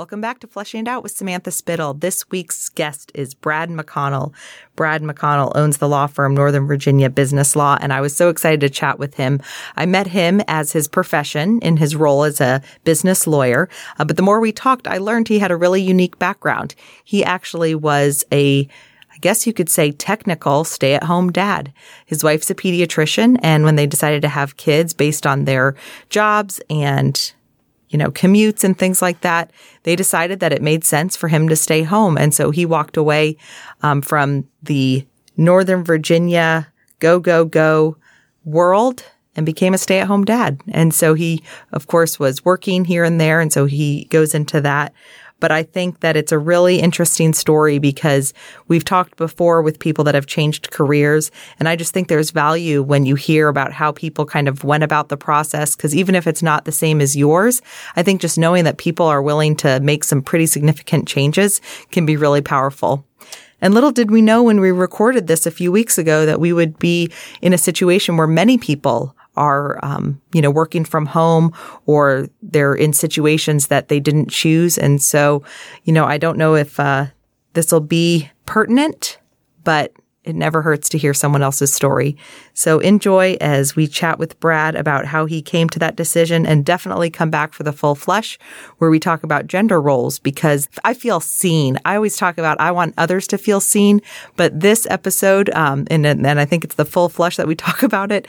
Welcome back to Fleshing It Out with Samantha Spittle. This week's guest is Brad McConnell. Brad McConnell owns the law firm Northern Virginia Business Law, and I was so excited to chat with him. I met him as his profession in his role as a business lawyer, uh, but the more we talked, I learned he had a really unique background. He actually was a I guess you could say technical stay at home dad. His wife's a pediatrician. And when they decided to have kids based on their jobs and you know, commutes and things like that, they decided that it made sense for him to stay home. And so he walked away um, from the Northern Virginia go, go, go world and became a stay at home dad. And so he, of course, was working here and there. And so he goes into that. But I think that it's a really interesting story because we've talked before with people that have changed careers. And I just think there's value when you hear about how people kind of went about the process. Cause even if it's not the same as yours, I think just knowing that people are willing to make some pretty significant changes can be really powerful. And little did we know when we recorded this a few weeks ago that we would be in a situation where many people are, um, you know, working from home or they're in situations that they didn't choose. And so, you know, I don't know if uh, this will be pertinent, but it never hurts to hear someone else's story. So enjoy as we chat with Brad about how he came to that decision and definitely come back for the full flush where we talk about gender roles because I feel seen. I always talk about I want others to feel seen, but this episode, um, and, and I think it's the full flush that we talk about it,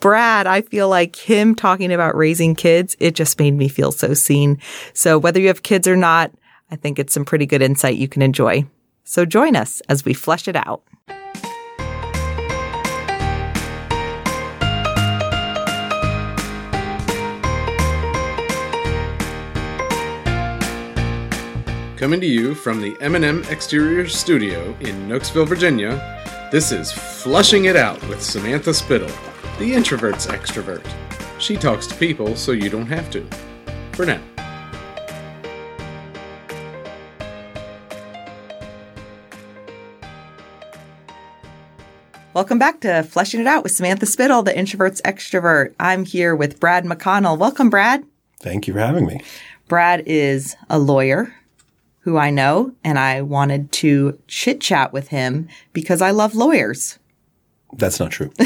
Brad, I feel like him talking about raising kids, it just made me feel so seen. So whether you have kids or not, I think it's some pretty good insight you can enjoy. So join us as we flesh it out. Coming to you from the M&M Exterior Studio in Nokesville, Virginia, this is Fleshing It Out with Samantha Spittle the introvert's extrovert. She talks to people so you don't have to. For now. Welcome back to Fleshing It Out with Samantha Spittle, the introvert's extrovert. I'm here with Brad McConnell. Welcome, Brad. Thank you for having me. Brad is a lawyer who I know, and I wanted to chit chat with him because I love lawyers. That's not true.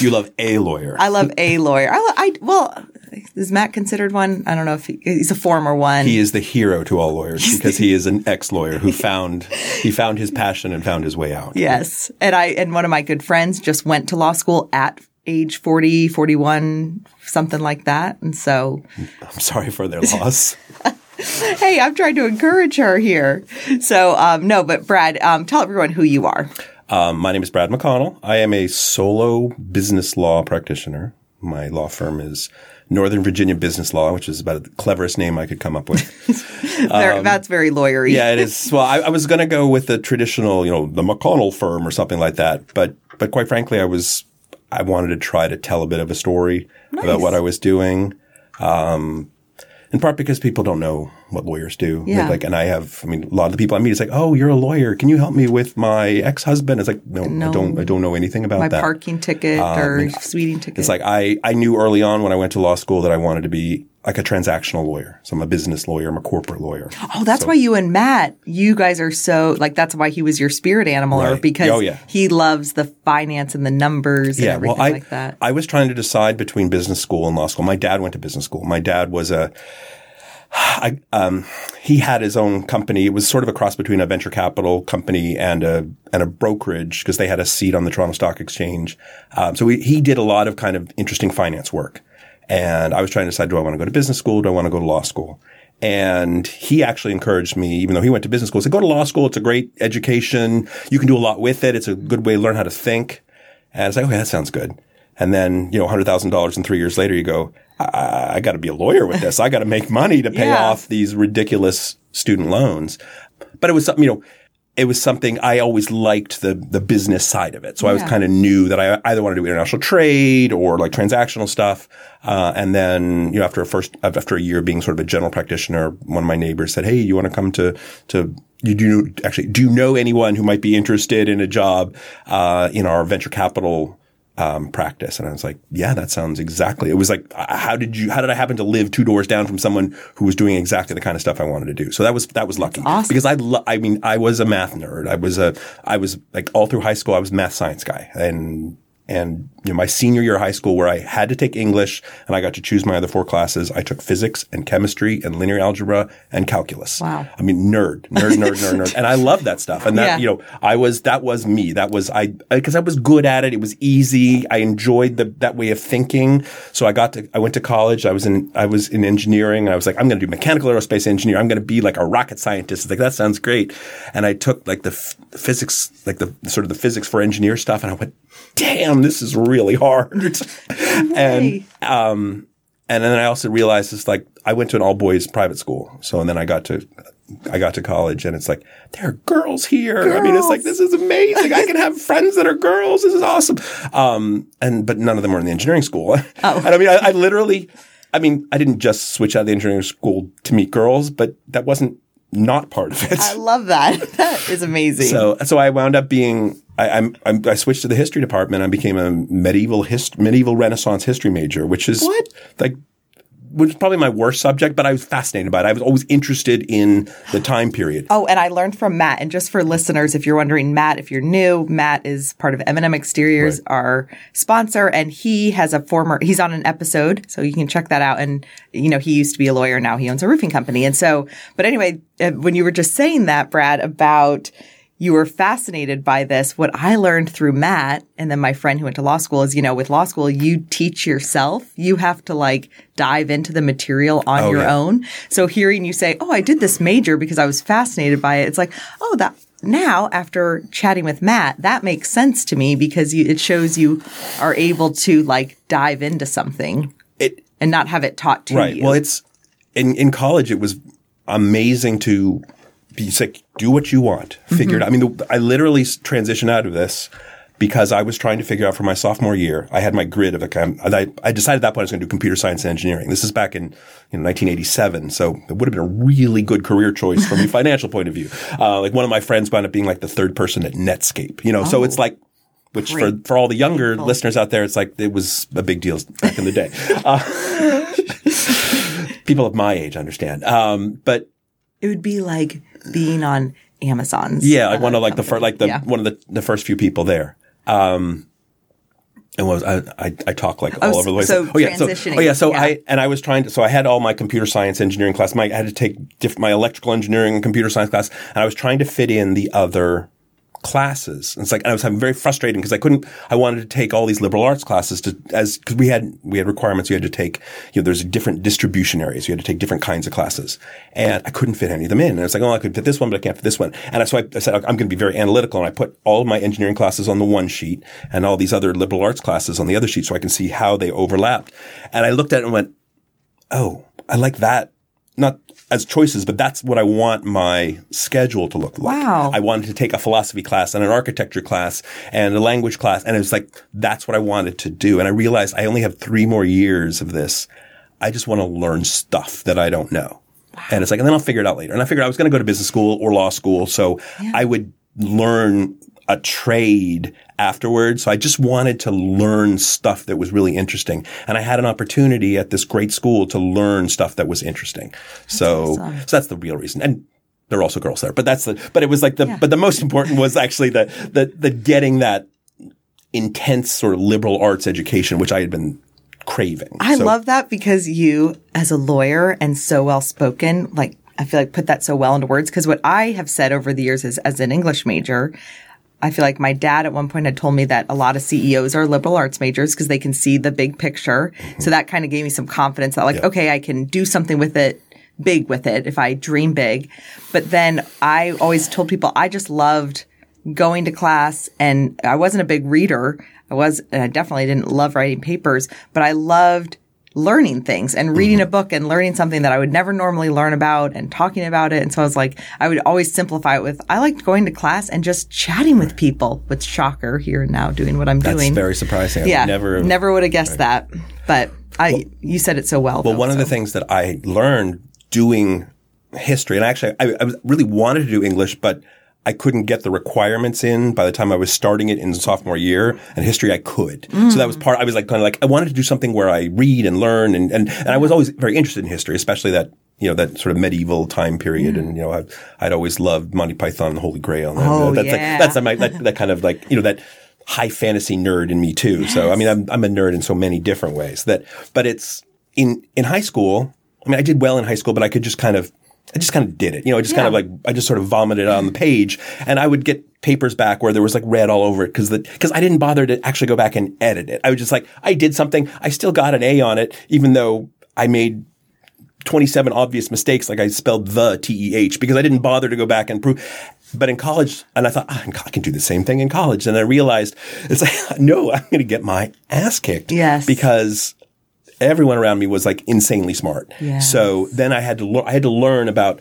You love a lawyer. I love a lawyer. I, I well, is Matt considered one? I don't know if he, he's a former one. He is the hero to all lawyers because he is an ex-lawyer who found he found his passion and found his way out. Yes, and I and one of my good friends just went to law school at age 40, 41, something like that, and so I'm sorry for their loss. hey, I'm trying to encourage her here. So um, no, but Brad, um, tell everyone who you are. Um, my name is Brad McConnell. I am a solo business law practitioner. My law firm is Northern Virginia Business Law, which is about the cleverest name I could come up with. um, that's very lawyery. yeah, it is. Well, I, I was going to go with the traditional, you know, the McConnell firm or something like that. But, but quite frankly, I was, I wanted to try to tell a bit of a story nice. about what I was doing. Um, in part because people don't know what lawyers do. Yeah. Like, and I have, I mean, a lot of the people I meet, it's like, oh, you're a lawyer. Can you help me with my ex-husband? It's like, no, no I don't, I don't know anything about my that. My parking ticket um, or speeding ticket. It's like, I, I knew early on when I went to law school that I wanted to be like a transactional lawyer. So I'm a business lawyer. I'm a corporate lawyer. Oh, that's so, why you and Matt, you guys are so like that's why he was your spirit animal, right. or because oh, yeah. he loves the finance and the numbers yeah, and everything well, I, like that. I was trying to decide between business school and law school. My dad went to business school. My dad was a I, um, he had his own company. It was sort of a cross between a venture capital company and a and a brokerage because they had a seat on the Toronto Stock Exchange. Um, so he, he did a lot of kind of interesting finance work. And I was trying to decide: Do I want to go to business school? Do I want to go to law school? And he actually encouraged me, even though he went to business school, said, "Go to law school. It's a great education. You can do a lot with it. It's a good way to learn how to think." And I was like, "Okay, that sounds good." And then, you know, $100,000 and three years later, you go, I, I got to be a lawyer with this. I got to make money to pay yeah. off these ridiculous student loans. But it was something, you know, it was something I always liked the the business side of it. So yeah. I was kind of knew that I either wanted to do international trade or like transactional stuff. Uh, and then you know after a first after a year being sort of a general practitioner, one of my neighbors said, "Hey, you want to come to to you do actually do you know anyone who might be interested in a job uh, in our venture capital um, practice. And I was like, yeah, that sounds exactly. It was like, uh, how did you, how did I happen to live two doors down from someone who was doing exactly the kind of stuff I wanted to do? So that was, that was lucky awesome. because I, lo- I mean, I was a math nerd. I was a, I was like all through high school, I was math science guy and and you know, my senior year of high school, where I had to take English and I got to choose my other four classes, I took physics and chemistry and linear algebra and calculus. Wow. I mean, nerd, nerd, nerd, nerd, nerd. And I love that stuff. And that, Yeah. you know, I was, that was me. That was, I, because I was good at it. It was easy. I enjoyed the, that way of thinking. So I got to, I went to college. I was in, I was in engineering. I was like, I'm going to do mechanical aerospace engineer. I'm going to be like a rocket scientist. It's like, that sounds great. And I took like the f- physics, like the sort of the physics for engineer stuff. And I went, damn, this is really hard. and, um, and then I also realized it's like I went to an all boys private school. So and then I got to I got to college and it's like there are girls here. I mean, it's like this is amazing. I can have friends that are girls. This is awesome. Um, and but none of them were in the engineering school. Oh. and I mean, I, I literally, I mean, I didn't just switch out of the engineering school to meet girls, but that wasn't not part of it. I love that. That is amazing. So, so I wound up being, I, I'm, I'm, I switched to the history department. I became a medieval hist, medieval Renaissance history major, which is What? like, which is probably my worst subject, but I was fascinated by it. I was always interested in the time period. Oh, and I learned from Matt. And just for listeners, if you're wondering, Matt, if you're new, Matt is part of M&M Exteriors, our sponsor, and he has a former. He's on an episode, so you can check that out. And you know, he used to be a lawyer, now he owns a roofing company. And so, but anyway, uh, when you were just saying that, Brad, about you were fascinated by this. What I learned through Matt and then my friend who went to law school is, you know, with law school, you teach yourself. You have to like dive into the material on Oh, your yeah. own. So hearing you say, "Oh, I did this major because I was fascinated by it," it's like, "Oh, that." Now, after chatting with Matt, that makes sense to me because you, it shows you are able to like dive into something It, and not have it taught to right. you. Right. Well, it's in, in college, it was amazing to be it's like, do what you want, figure it out. I mean, the, I literally transitioned out of this because I was trying to figure out for my sophomore year. I had my grid of like, I'm- I, I decided at that point I was going to do computer science and engineering. This is back in you know, 1987. So it would have been a really good career choice from a financial point of view. Uh, like one of my friends wound up being like the third person at Netscape, you know, so it's like, which for, Great for all the younger listeners out there, it's like it was a big deal back in the day. Uh, people of my age understand. Um, but it would be like being on Amazon's. yeah, like one of like the first, like the Yeah. one of the the first few people there. Um, and was I, I I talk like all Oh, over the place. so oh yeah, so oh yeah, so yeah. I and I was trying to. So I had all my computer science engineering class. My I had to take diff, my electrical engineering and computer science class, and I was trying to fit in the other classes. And it's like I was having very frustrating because I couldn't. I wanted to take all these liberal arts classes to as because we had we had requirements. You had to take you know there's different distribution areas. You had to take different kinds of classes, and I couldn't fit any of them in. And it's like oh I could fit this one, but I can't fit this one. And so I, I said I'm going to be very analytical, and I put all my engineering classes on the one sheet and all these other liberal arts classes on the other sheet, so I can see how they overlapped. And I looked at it and went, oh, I like that. Not as choices, but that's what I want my schedule to look like. Wow. I wanted to take a philosophy class and an architecture class and a language class. And it was like, that's what I wanted to do. And I realized I only have three more years of this. I just want to learn stuff that I don't know. And it's like, and then I'll figure it out later. And I figured I was going to go to business school or law school. So I would learn a trade afterwards. So I just wanted to learn stuff that was really interesting. And I had an opportunity at this great school to learn stuff that was interesting. so, so that's the real reason. And there are also girls there, but that's the, but it was like the, but the most important was actually the, the, the getting that intense sort of liberal arts education, which I had been craving. I So- love that because you, as a lawyer and so well spoken, like I feel like put that so well into words. Because what I have said over the years is, as an English major, I feel like my dad at one point had told me that a lot of CEOs are liberal arts majors because they can see the big picture. So mm-hmm. that kind of gave me some confidence that, like, okay, I can do something with it, big with it if I dream big. But then I always told people I just loved going to class and I wasn't a big reader. I was, and I definitely didn't love writing papers, but I loved learning things and reading a mm-hmm. book and learning something that I would never normally learn about and talking about it. And so I was like, I would always simplify it with, I liked going to class and just chatting with people with shocker here and now doing what I'm That's doing. very surprising. I yeah. would never, never would have guessed that, but I, you said it so well. Well, though, one of the things that I learned doing history, and actually I, I really wanted to do English, but I couldn't get the requirements in by the time I was starting it in sophomore year, and history I could. So that was mm. part. I was like kind of like I wanted to do something where I read and learn, and and and I was always very interested in history, especially that you know that sort of medieval time period, mm. and you know I, I'd always loved Monty Python and the Holy Grail. And Oh, uh, that's yeah. like that's my, that that kind of like you know that high fantasy nerd in me too. So I mean I'm I'm a nerd in so many different ways. That but it's in in high school. I mean I did well in high school, but I could just kind of I just kind of did it. You know, I just kind of like I just sort of vomited it on the page, and I would get papers back where there was like red all over it because the because I didn't bother to actually go back and edit it. I was just like I did something. I still got an A on it, even though I made 27 obvious mistakes, like I spelled the T E H because I didn't bother to go back and prove. But in college, and I thought, ah, I can do the same thing in college. And I realized it's like, no, I'm going to get my ass kicked. Yes. Because everyone around me was like insanely smart. Yeah. So then I had to, I had to learn about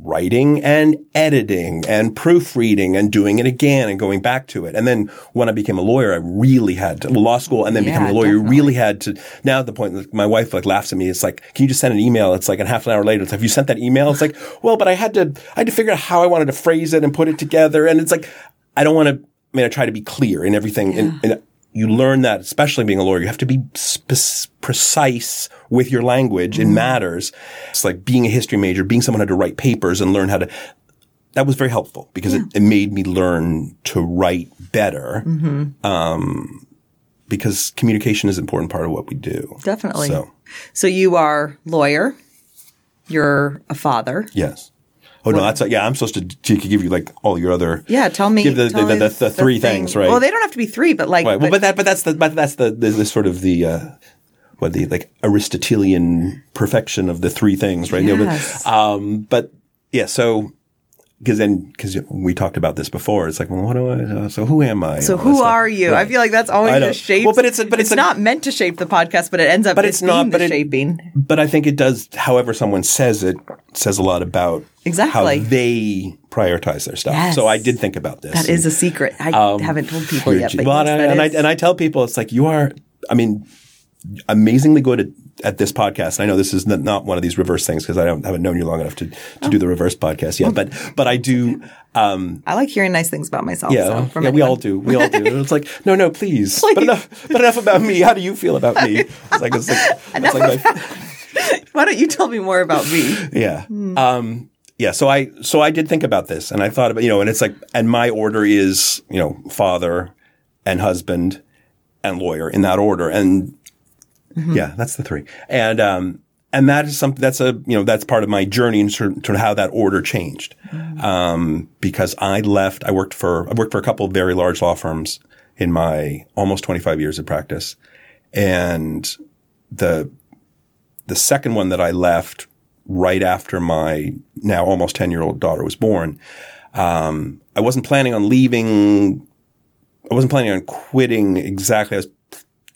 writing and editing and proofreading and doing it again and going back to it. And then when I became a lawyer, I really had to law school and then Yeah, becoming a lawyer, definitely. really had to now at the point that my wife like laughs at me. It's like, can you just send an email? It's like a half an hour later. It's like, have you sent that email? It's like, well, but I had to, I had to figure out how I wanted to phrase it and put it together. And it's like, I don't want to, I mean, I try to be clear in everything. And, and you learn that, especially being a lawyer, you have to be spe- precise with your language in matters. It's like being a history major, being someone who had to write papers and learn how to, that was very helpful because it, it made me learn to write better. Um, because communication is an important part of what we do. Definitely. So, So you are lawyer. You're a father. yes. Oh no, that's yeah. I'm supposed to, to give you like all your other Yeah, tell me. give the the, the, the, three thing- things right. Well, they don't have to be three, but like, Right. Well, but that, but that's the, but that's the, the, sort of the, uh, what the like Aristotelian perfection of the three things, right? You know, Yes. but, um, but yeah, so because then because we talked about this before, it's like, well, what do I? Uh, so who am I? so And who stuff. are you? I feel like that's always just shapes. Well, but it's a- but it's a- not meant to shape the podcast, but it ends up. But it's it's not- but it- shaping. But I think it does. However, someone says it says a lot about Exactly. how they prioritize their stuff. Yes. So I did think about this. That is a secret. I haven't told people yet, but well, yes, and, and, I, and I tell people it's like you are. I mean, amazingly good at, at this podcast. I know this is not one of these reverse things because I don't haven't known you long enough to to do the reverse podcast yet. But but I do. Um, I like hearing nice things about myself. yeah, so, from yeah, we all do. We all do. It's like no, no, please. But enough. But enough about me. How do you feel about me? It's like it's like, it's like my, Why don't you tell me more about me? yeah. Um, yeah. So I, so I did think about this and I thought about, you know, and it's like, and my order is, you know, father and husband and lawyer in that order. And yeah, that's the three. And, um, and that is something that's a, you know, that's part of my journey and sort of, sort of how that order changed. Um, because I left, I worked for, I worked for a couple of very large law firms in my almost 25 years of practice. And the, the second one that I left right after my now almost 10 year old daughter was born, um, I wasn't planning on leaving. I wasn't planning on quitting exactly. I was,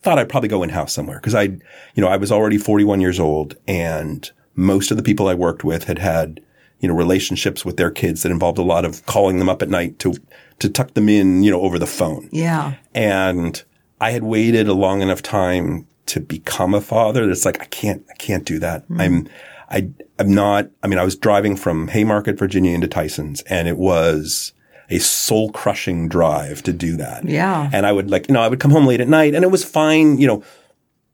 thought I'd probably go in house somewhere because I, you know, I was already 41 years old and most of the people I worked with had had, you know, relationships with their kids that involved a lot of calling them up at night to, to tuck them in, you know, over the phone. Yeah. And I had waited a long enough time to become a father. That's like, I can't, I can't do that. Hmm. I'm, I, I'm not, I mean, I was driving from Haymarket, Virginia into Tyson's and it was a soul crushing drive to do that. Yeah. And I would like, you know, I would come home late at night and it was fine, you know,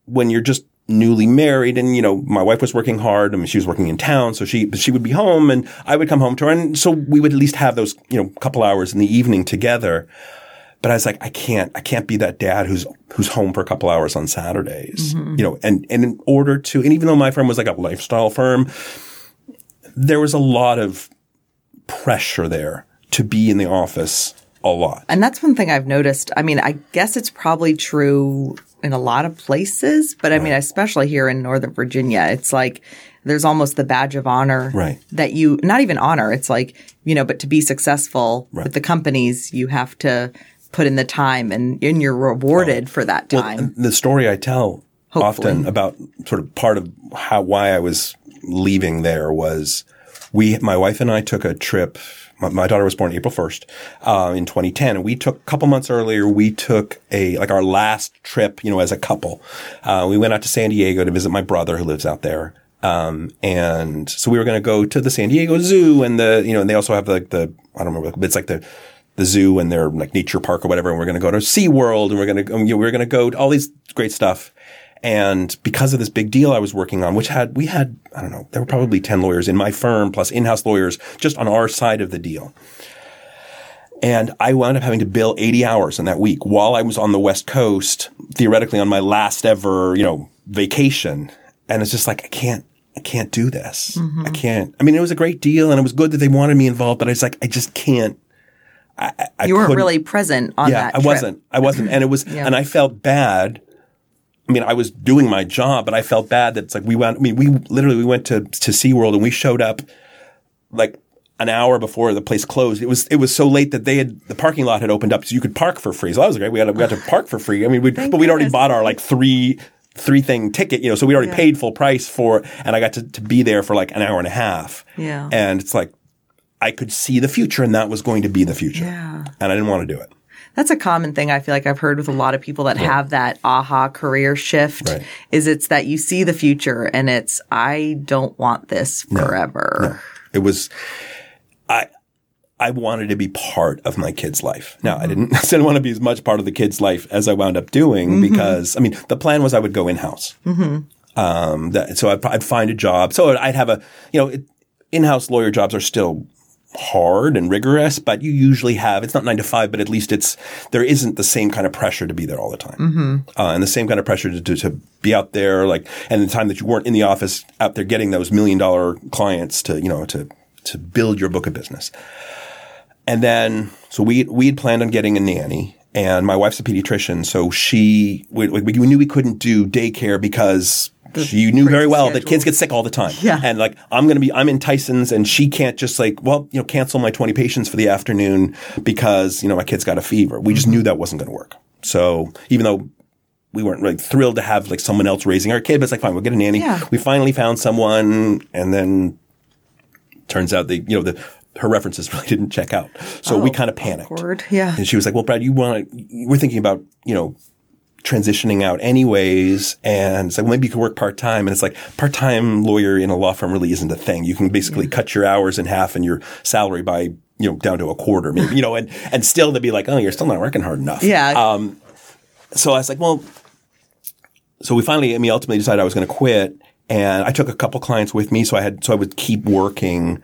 when you're just newly married and, you know, my wife was working hard. I mean, she was working in town. So she, she would be home and I would come home to her. And so we would at least have those, you know, couple hours in the evening together. But I was like, I can't, I can't be that dad who's, who's home for a couple hours on Saturdays, mm-hmm. you know, and, and in order to, and even though my firm was like a lifestyle firm, there was a lot of pressure there to be in the office a lot. And that's one thing I've noticed. I mean, I guess it's probably true in a lot of places, but I mean, especially here in Northern Virginia, it's like there's almost the badge of honor Right. that you, not even honor, it's like, you know, but to be successful with the companies, you have to put in the time and, and you're rewarded for that time. the story I tell Hopefully. often about sort of part of how why I was leaving there was we my wife and I took a trip. My, my daughter was born April first uh, in 2010, and we took a couple months earlier. We took a like our last trip, you know, as a couple. Uh, we went out to San Diego to visit my brother who lives out there. Um, and so we were going to go to the San Diego Zoo and the, you know, and they also have like the, I don't remember, it's like the, the zoo and their like nature park or whatever. And we're going to go to SeaWorld and we're going to, you know, we're going to go to all these great stuff. And because of this big deal I was working on, which had, we had, I don't know, there were probably 10 lawyers in my firm plus in-house lawyers just on our side of the deal. And I wound up having to bill 80 hours in that week while I was on the West Coast, theoretically on my last ever, you know, vacation. And it's just like, I can't, I can't do this. Mm-hmm. I can't. I mean, it was a great deal and it was good that they wanted me involved, but I was like, I just can't. I, I- I You weren't couldn't- really present on yeah, that. I trip. wasn't. I wasn't. And it was, Yeah. and I felt bad. I mean, I was doing my job, but I felt bad that it's like we went, I mean, we literally, we went to, to SeaWorld and we showed up like an hour before the place closed. It was, it was so late that they had, the parking lot had opened up so you could park for free. So that was great. We got, to, we got to park for free. I mean, we but we'd already bought our like three, three thing ticket, you know, so we already Yeah. paid full price for, and I got to, to be there for like an hour and a half. Yeah. And it's like, I could see the future and that was going to be the future. Yeah. And I didn't want to do it. That's a common thing I feel like I've heard with a lot of people that have that aha career shift Right. is it's that you see the future and it's I don't want this forever. It was, I, I wanted to be part of my kid's life. Now, I mm-hmm. didn't, I didn't want to be as much part of the kid's life as I wound up doing mm-hmm. because, I mean, the plan was I would go in house. Mm-hmm. Um, that, so I'd, I'd find a job. So I'd have a, you know, in-house lawyer jobs are still hard and rigorous, but you usually have, it's not nine to five, but at least it's, there isn't the same kind of pressure to be there all the time. Uh, and the same kind of pressure to, to, to be out there, like, and the time that you weren't in the office out there getting those million dollar clients to, you know, to, to build your book of business. And then, so we, we had planned on getting a nanny and my wife's a pediatrician. So she, we, we, we knew we couldn't do daycare because she knew very well that kids get sick all the time. Yeah. And like, I'm going to be, I'm in Tyson's and she can't just like, well, you know, cancel my 20 patients for the afternoon because, you know, my kid's got a fever. We just knew that wasn't going to work. So even though we weren't like thrilled to have like someone else raising our kid, but it's like, fine, we'll get a nanny. Yeah. We finally found someone and then turns out they, you know, the, her references really didn't check out. So we kind of panicked. Awkward. Yeah. And she was like, well, Brad, you want to, we're thinking about, you know, transitioning out anyways. And it's like, well, maybe you could work part time. And it's like, part time lawyer in a law firm really isn't a thing. You can basically cut your hours in half and your salary by, you know, down to a quarter, maybe, you know, and, and still they'd be like, oh, you're still not working hard enough. Yeah. Um, so I was like, well, so we finally, I mean, ultimately decided I was going to quit. And I took a couple clients with me. So I had, so I would keep working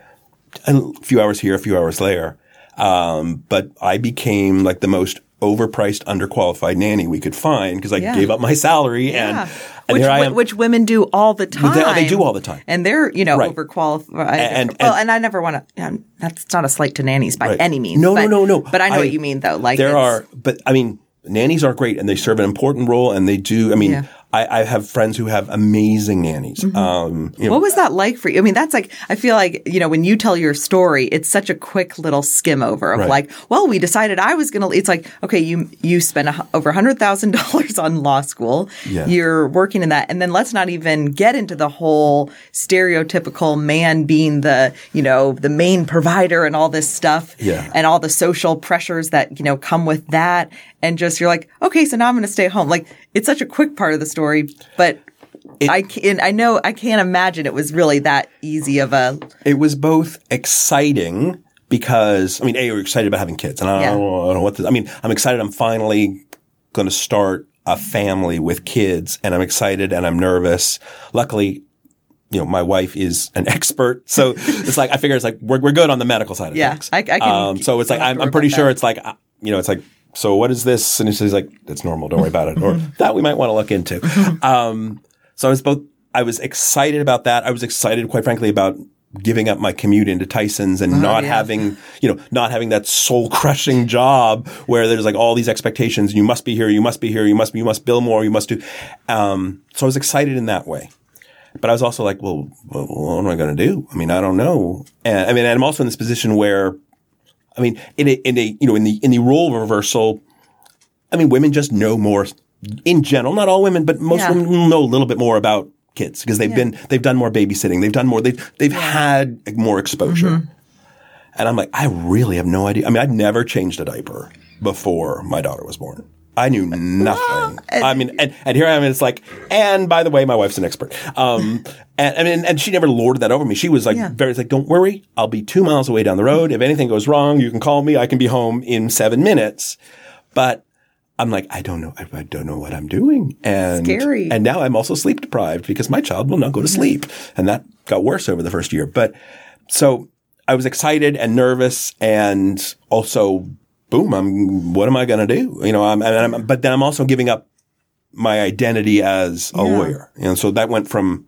a few hours here, a few hours there. Um, but I became like the most overpriced, underqualified nanny we could find because I Yeah. gave up my salary and, Yeah. and which, here I am. which women do all the time. they- they do all the time. and they're you know Right. overqualified. And- well, and- and I never want to. Um, that's not a slight to nannies by Right. any means. No, no, but- no, no. But I know I- what you mean, though. Like there are, but I mean, nannies are great and they serve an important role and they do. I mean, Yeah. I, I have friends who have amazing nannies. Um, you know, What was that like for you? I mean, that's like, I feel like, you know, when you tell your story, it's such a quick little skim over of Right. like, well, we decided I was going to, it's like, okay, you, you spent a, over $100,000 on law school. Yeah. You're working in that. And then let's not even get into the whole stereotypical man being the, you know, the main provider and all this stuff. Yeah. And all the social pressures that, you know, come with that. And just, you're like, okay, so now I'm going to stay home. Like, it's such a quick part of the story, but I can I know I can't imagine it was really that easy of a it was both exciting because I mean, a you're excited about having kids, and I don't, Yeah. know, I don't know what. this, I mean, I'm excited. I'm finally going to start a family with kids, and I'm excited and I'm nervous. Luckily. You know, my wife is an expert, so it's like I figure it's like we're we're good on the medical side of Yeah, things. I- I can- Um, so it's like I'm, I'm pretty sure that. it's like uh, you know, it's like so what is this? And she's like, it's normal. Don't worry about it, or that we might want to look into. Um, so I was both, I was excited about that. I was excited, quite frankly, about giving up my commute into Tyson's and not yeah. having, you know, not having that soul crushing job where there's like all these expectations. You must be here. You must be here. You must, you must bill more. You must do. Um, so I was excited in that way. But I was also like, well, well what am I going to do? I mean, I don't know. And I mean, I'm also in this position where, I mean, in a, in a, you know, in the, in the role reversal, I mean, women just know more in general, not all women, but most Yeah. women know a little bit more about kids because they've been, they've done more babysitting. They've done more, they've, they've had more exposure. Mm-hmm. And I'm like, I really have no idea. I mean, I'd never changed a diaper before my daughter was born. I knew nothing. I mean, and, and here I am, and it's like, and by the way, my wife's an expert. Um, and, I mean, and she never lorded that over me. She was like, Yeah. very, like, don't worry, I'll be two miles away down the road. If anything goes wrong, you can call me. I can be home in seven minutes. But I'm like, I don't know, I, I don't know what I'm doing. And, Scary. and now I'm also sleep deprived because my child will not go to sleep. And that got worse over the first year. But so I was excited and nervous and also boom, I'm, what am I going to do? You know, I'm, I'm, but then I'm also giving up my identity as a Yeah. lawyer. And so that went from,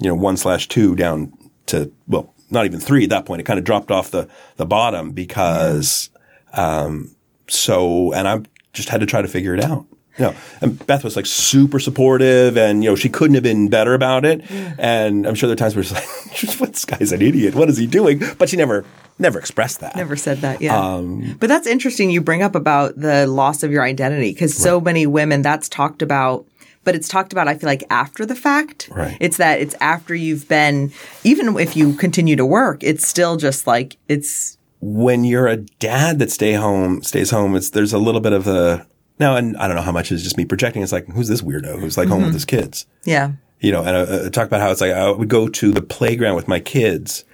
you know, one slash two down to, well, not even three at that point. It kind of dropped off the, the bottom because, um, so, and I just had to try to figure it out. You know, and Beth was like super supportive and, you know, she couldn't have been better about it. And I'm sure there are times where she's like, what, this guy's an idiot. What is he doing? But she never, never expressed that. Never said that, yeah. Um, but that's interesting you bring up about the loss of your identity because so many women that's talked about, but it's talked about, I feel like, after the fact. Right. It's that it's after you've been, even if you continue to work, it's still just like, it's, when you're a dad that stay home, stays home, it's, there's a little bit of a, now, and I don't know how much is just me projecting. It's like, who's this weirdo who's like home with mm-hmm. his kids? yeah. You know, and I, I talk about how it's like I would go to the playground with my kids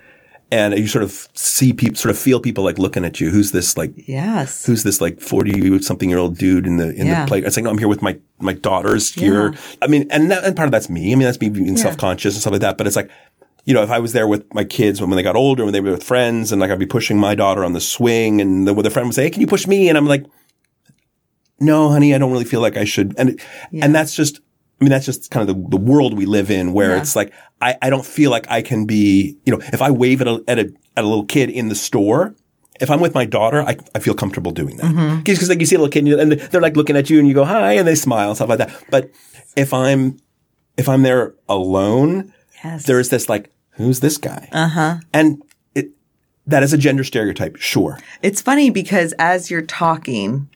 and you sort of see people, sort of feel people like looking at you. Who's this like, Yes. who's this like 40 something year old dude in the, in Yeah. the playground? It's like, no, I'm here with my, my daughters here. Yeah. I mean, and that, and part of that's me. I mean, that's me being self-conscious and stuff like that. But it's like, you know, if I was there with my kids when, when they got older, when they were with friends and like I'd be pushing my daughter on the swing and the, the friend would say, Hey, can you push me? And I'm like, no, honey, I don't really feel like I should. And, and that's just, I mean, that's just kind of the, the world we live in where Yeah. it's like, I, I don't feel like I can be, you know, if I wave at a, at a, at a little kid in the store, if I'm with my daughter, I, I feel comfortable doing that. Because like you see a little kid and, they're like looking at you and you go, hi, and they smile and stuff like that. But if I'm, if I'm there alone, Yes. there's this like, who's this guy? Uh huh. And it, that is a gender stereotype. Sure. It's funny because as you're talking,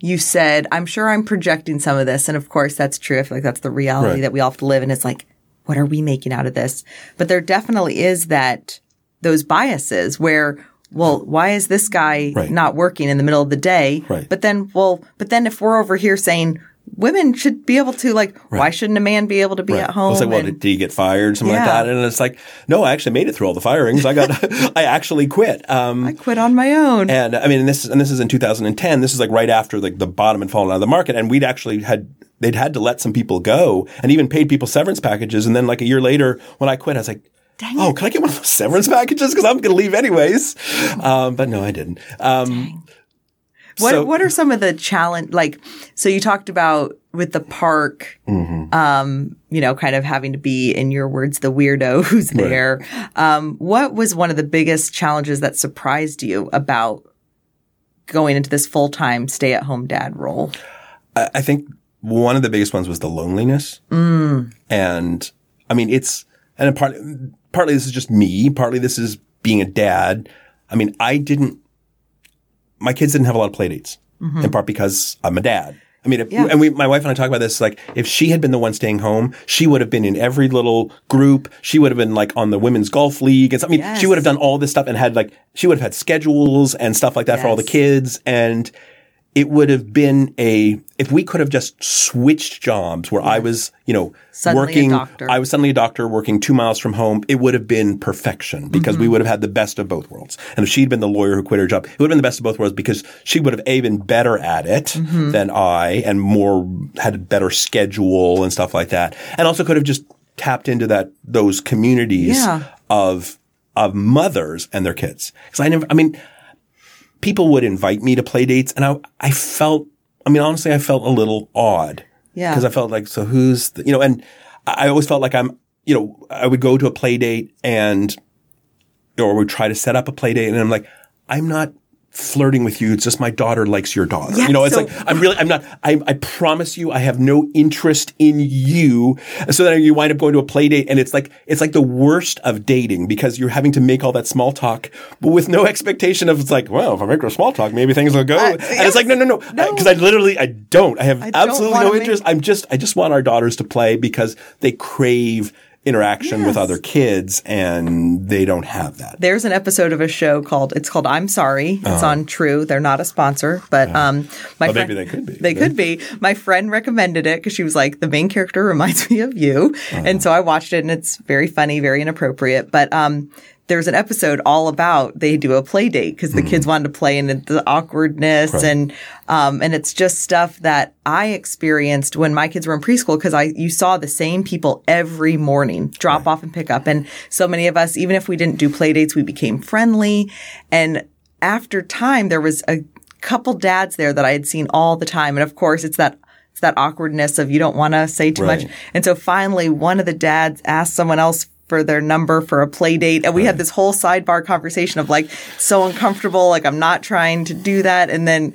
you said, I'm sure I'm projecting some of this. And of course, that's true. I feel like that's the reality Right. that we all have to live. And it's like, what are we making out of this? But there definitely is that, those biases where, well, why is this guy Right. not working in the middle of the day? Right. But then, well, but then if we're over here saying women should be able to, like, why shouldn't a man be able to be at home? I was like, well, and- did, he get fired? Something like that. And it's like, no, I actually made it through all the firings. I got, I actually quit. Um, I quit on my own. And I mean, and this is and this is in 2010. This is like right after like the bottom had fallen out of the market, and we'd actually had they'd had to let some people go, and even paid people severance packages. And then like a year later, when I quit, I was like. oh, can I get one of those severance packages? Because I'm going to leave anyways. Um, but no, I didn't. Um, What so- What are some of the challenge? Like, so you talked about with the park, Mm-hmm. um, you know, kind of having to be, in your words, the weirdo who's there. Um, what was one of the biggest challenges that surprised you about going into this full time stay at home dad role? I I think one of the biggest ones was the loneliness. And I mean, it's, and part, partly this is just me, partly this is being a dad. I mean, I didn't, my kids didn't have a lot of play dates mm-hmm. in part because I'm a dad. I mean, if, Yeah. and we, my wife and I talk about this, like, if she had been the one staying home, she would have been in every little group. She would have been like on the women's golf league and. I mean, Yes. she would have done all this stuff and had like, she would have had schedules and stuff like that for all the kids. And it would have been a if we could have just switched jobs where I was, you know, Suddenly working. I was suddenly a doctor working 2 miles from home, it would have been perfection because Mm-hmm. we would have had the best of both worlds. And if she'd been the lawyer who quit her job, it would have been the best of both worlds because she would have a been better at it Mm-hmm. than I and more had a better schedule and stuff like that. And also could have just tapped into that those communities Yeah. of of mothers and their kids. Cuz I never I mean people would invite me to play dates and I, I felt, I mean, honestly, I felt a little odd. Yeah. Cause I felt like, so who's, the, you know, and I I always felt like I'm, you know, I would go to a play date and, or would try to set up a play date and I'm like, I'm not flirting with you. It's just my daughter likes your daughter. Yeah, you know, it's so- like, I'm really, I'm not, I, I promise you, I have no interest in you. So then you wind up going to a play date and it's like, it's like the worst of dating because you're having to make all that small talk, but with no expectation of it's like, well, if I make a small talk, maybe things will go. and it's like, no, no, no. Because I literally, I don't. I have don't absolutely no make- interest. I'm just, I just want our daughters to play because they crave interaction with other kids and they don't have that. There's an episode of a show called it's called I'm Sorry. It's on True. They're not a sponsor, but um my Well, friend, maybe they could be. They could be. My friend recommended it because she was like, the main character reminds me of you. And so I watched it and it's very funny, very inappropriate. But um there's an episode all about they do a play date because the kids wanted to play and the awkwardness and um and it's just stuff that I experienced when my kids were in preschool because I you saw the same people every morning drop off and pick up. And so many of us even if we didn't do play dates we became friendly. And after time there was a couple dads there that I had seen all the time. And of course it's that it's that awkwardness of you don't want to say too Right. much and so finally one of the dads asked someone else for their number for a play date. And we had this whole sidebar conversation of like, so uncomfortable. Like, I'm not trying to do that. And then,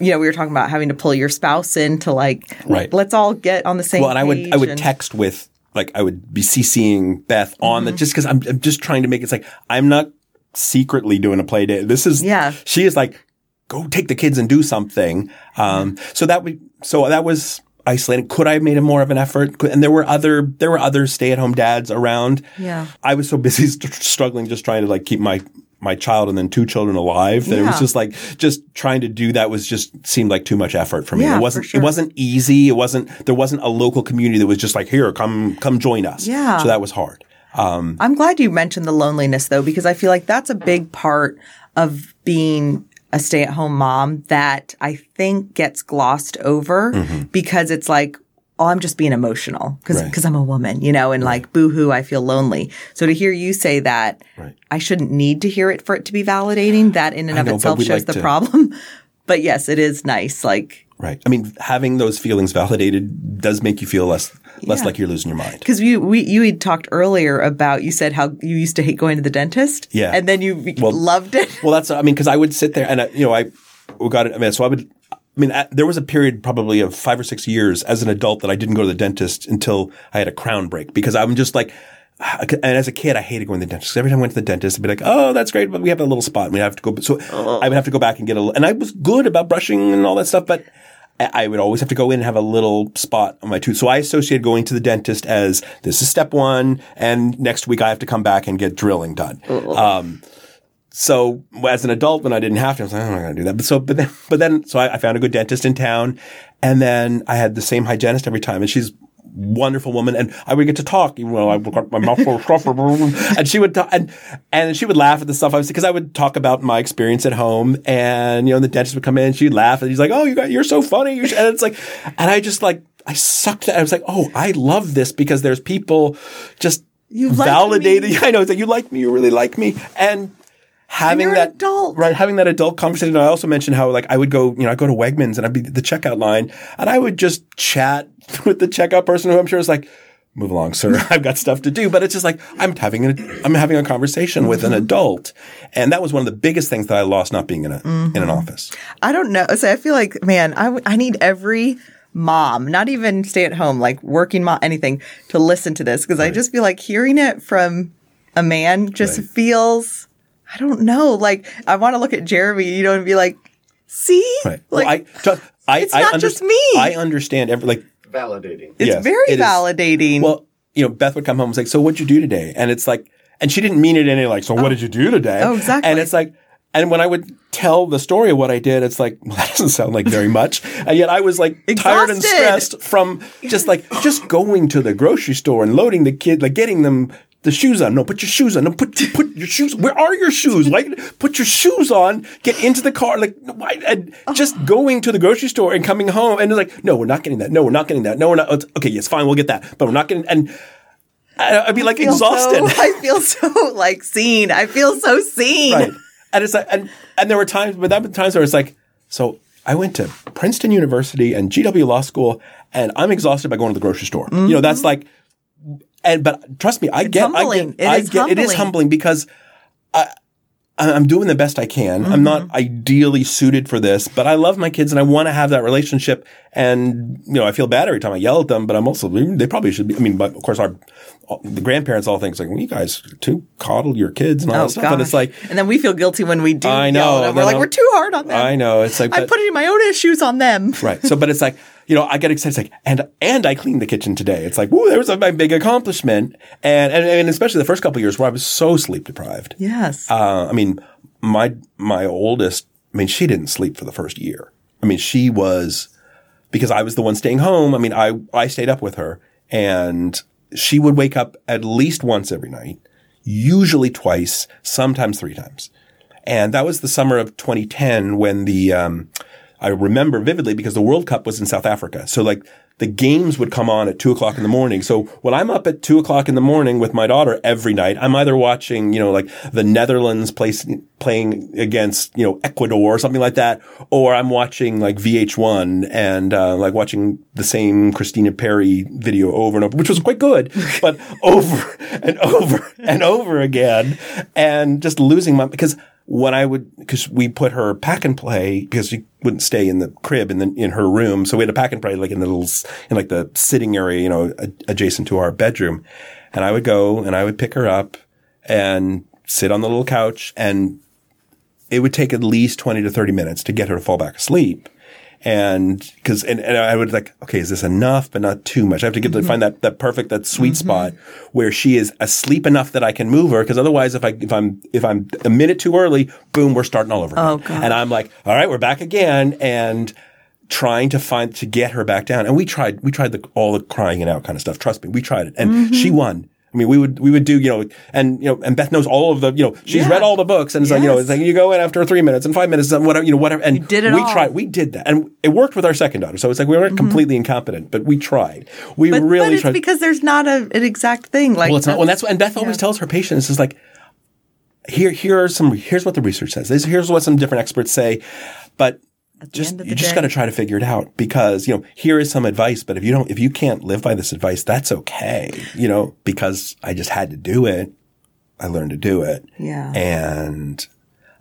you know, we were talking about having to pull your spouse in to like, Right. let's all get on the same Well, and I would I would and- text with like I would be CCing Beth on Mm-hmm. the just because I'm, I'm just trying to make it's like I'm not secretly doing a play date. This is Yeah. She is like go take the kids and do something. Um, so that would so that was isolating. Could I have made more of an effort? Could, and there were other there were other stay at home dads around. Yeah. I was so busy st- struggling just trying to like keep my my child and then two children alive that it was just like just trying to do that was just seemed like too much effort for me. Yeah, it wasn't sure. it wasn't easy. It wasn't there wasn't a local community that was just like here come come join us. Yeah. So that was hard. Um, I'm glad you mentioned the loneliness though, because I feel like that's a big part of being a stay at home mom that I think gets glossed over mm-hmm. because it's like, oh, I'm just being emotional because Right. I'm a woman, you know, and like boohoo, I feel lonely. So to hear you say that, Right. I shouldn't need to hear it for it to be validating. That in and I of know, itself shows like the to- problem. But yes, it is nice. Like, Right. I mean, having those feelings validated does make you feel less less Yeah. like you're losing your mind. Because you we you had talked earlier about you said how you used to hate going to the dentist, Yeah. and then you Well- loved it. Well, that's I mean, because I would sit there and I, you know I we got it. I mean, so I would. I mean, at, there was a period probably of five or six years as an adult that I didn't go to the dentist until I had a crown break because I'm just like. And as a kid, I hated going to the dentist. Every time I went to the dentist, I'd be like, "Oh, that's great, but we have a little spot, and we have to go." So oh. I would have to go back and get a. And I was good about brushing and all that stuff, but I would always have to go in and have a little spot on my tooth. So I associated going to the dentist as this is step one, and next week I have to come back and get drilling done. Um, so as an adult, when I didn't have to, I was like, I'm not going to do that. But so, but then, but then, so I, I found a good dentist in town, and then I had the same hygienist every time, and she's wonderful woman, and I would get to talk, even though I got my mouth full of stuff, and she would talk, and and she would laugh at the stuff I was because I would talk about my experience at home, and you know, the dentist would come in, she'd laugh, and he's like, "Oh, you got, you're so funny," and it's like, and I just like, I sucked. At, I was like, "Oh, I love this because there's people just." You like me. I know that you like me. You really like me. And having that adult. right, having that adult conversation. I also mentioned how like I would go, you know, I go to Wegmans and I'd be the checkout line and I would just chat with the checkout person who I'm sure is like, move along, sir. I've got stuff to do. But it's just like I'm having a I'm having a conversation with an Mm-hmm. adult. And that was one of the biggest things that I lost not being in a in Mm-hmm. an office. I don't know. So I feel like, man, I, w- I need every mom, not even stay at home, like working mom, anything, to listen to this because I just feel like hearing it from a man just Right. feels, I don't know. Like I want to look at Jeremy, you know, and be like, see, Right. like well, I, ju- I, it's I not underst- just me. I understand every like Validating. it's yes, very it is. validating. Well, you know, Beth would come home and say, "So what'd you do today?" And it's like, and she didn't mean it any like, "So what oh. did you do today?" Oh, exactly. And it's like, and when I would tell the story of what I did, it's like, well, that doesn't sound like very much. And yet I was like tired and stressed from just like just going to the grocery store and loading the kid, like getting them. The shoes on. No, put your shoes on. No, put put your shoes. Where are your shoes? Like, put your shoes on. Get into the car. Like, why? And just oh. going to the grocery store and coming home and it's like, no, we're not getting that. No, we're not getting that. No, we're not. Okay, yes, fine, we'll get that, but we're not getting. And I- I'd be like feel exhausted. So, I feel so like seen. I feel so seen. right. And it's like, and, and there were times, but there were times where it's like, so I went to Princeton University and GW Law School, and I'm exhausted by going to the grocery store. You know, that's mm-hmm. like, and but trust me, I get, humbling. I It get, is I get, it is humbling. humbling because I, I'm doing the best I can. I'm not Mm-hmm. ideally suited for this, but I love my kids and I want to have that relationship. And you know, I feel bad every time I yell at them, but I'm also they probably should be. I mean, but of course, our the grandparents all think it's like, well, you guys too coddle your kids and all Oh, that stuff, and it's like. and then we feel guilty when we do. I yell know, at them. We're like, we're too hard on them. I know. It's like, I'm but- putting my own issues on them. Right. So, but it's like, you know, I get excited. It's like, and, and I cleaned the kitchen today. It's like, woo, there was a, my big accomplishment. And, and, and especially the first couple of years where I was so sleep deprived. Yes. Uh, I mean, my, my oldest, I mean, she didn't sleep for the first year. I mean, she was, because I was the one staying home. I mean, I, I stayed up with her and she would wake up at least once every night, usually twice, sometimes three times. And that was the summer of 2010 when the, um, I remember vividly because the World Cup was in South Africa. So like the games would come on at two o'clock in the morning. So when I'm up at two o'clock in the morning with my daughter every night, I'm either watching, you know, like the Netherlands play, playing against, you know, Ecuador or something like that, or I'm watching like VH1 and, uh, like watching the same Christina Perri video over and over, which was quite good, but over and over and over again and just losing my, because when I would, because we put her pack and play because she wouldn't stay in the crib in the in her room, so we had a pack and play like in the little in like the sitting area, you know, adjacent to our bedroom, and I would go and I would pick her up and sit on the little couch, and it would take at least twenty to thirty minutes to get her to fall back asleep and because and, and I would like, okay, is this enough, but not too much? I have to get mm-hmm. to find that that perfect that sweet mm-hmm. spot where she is asleep enough that I can move her. Because otherwise, if I if I'm if I'm a minute too early, boom, we're starting all over. Again. Oh. And I'm like, all right, we're back again, and trying to find to get her back down. And we tried we tried the, all the crying it out kind of stuff. Trust me, we tried it, and mm-hmm. she won. I mean, we would we would do you know, and you know, and Beth knows all of the you know, she's yeah. read all the books, and it's yes. like you know, it's like you go in after three minutes and five minutes and whatever you know, whatever. And you did it we all. tried, we did that, and it worked with our second daughter. So it's like we weren't mm-hmm. completely incompetent, but we tried. We but, really but it's tried because there's not a, an exact thing. Like well, it's not. Well, that's and Beth always yeah. tells her patients is like, here here are some here's what the research says. Here's what some different experts say, but just you just got to try to figure it out because you know here is some advice but if you don't if you can't live by this advice that's okay you know because i just had to do it. I learned to do it. Yeah. And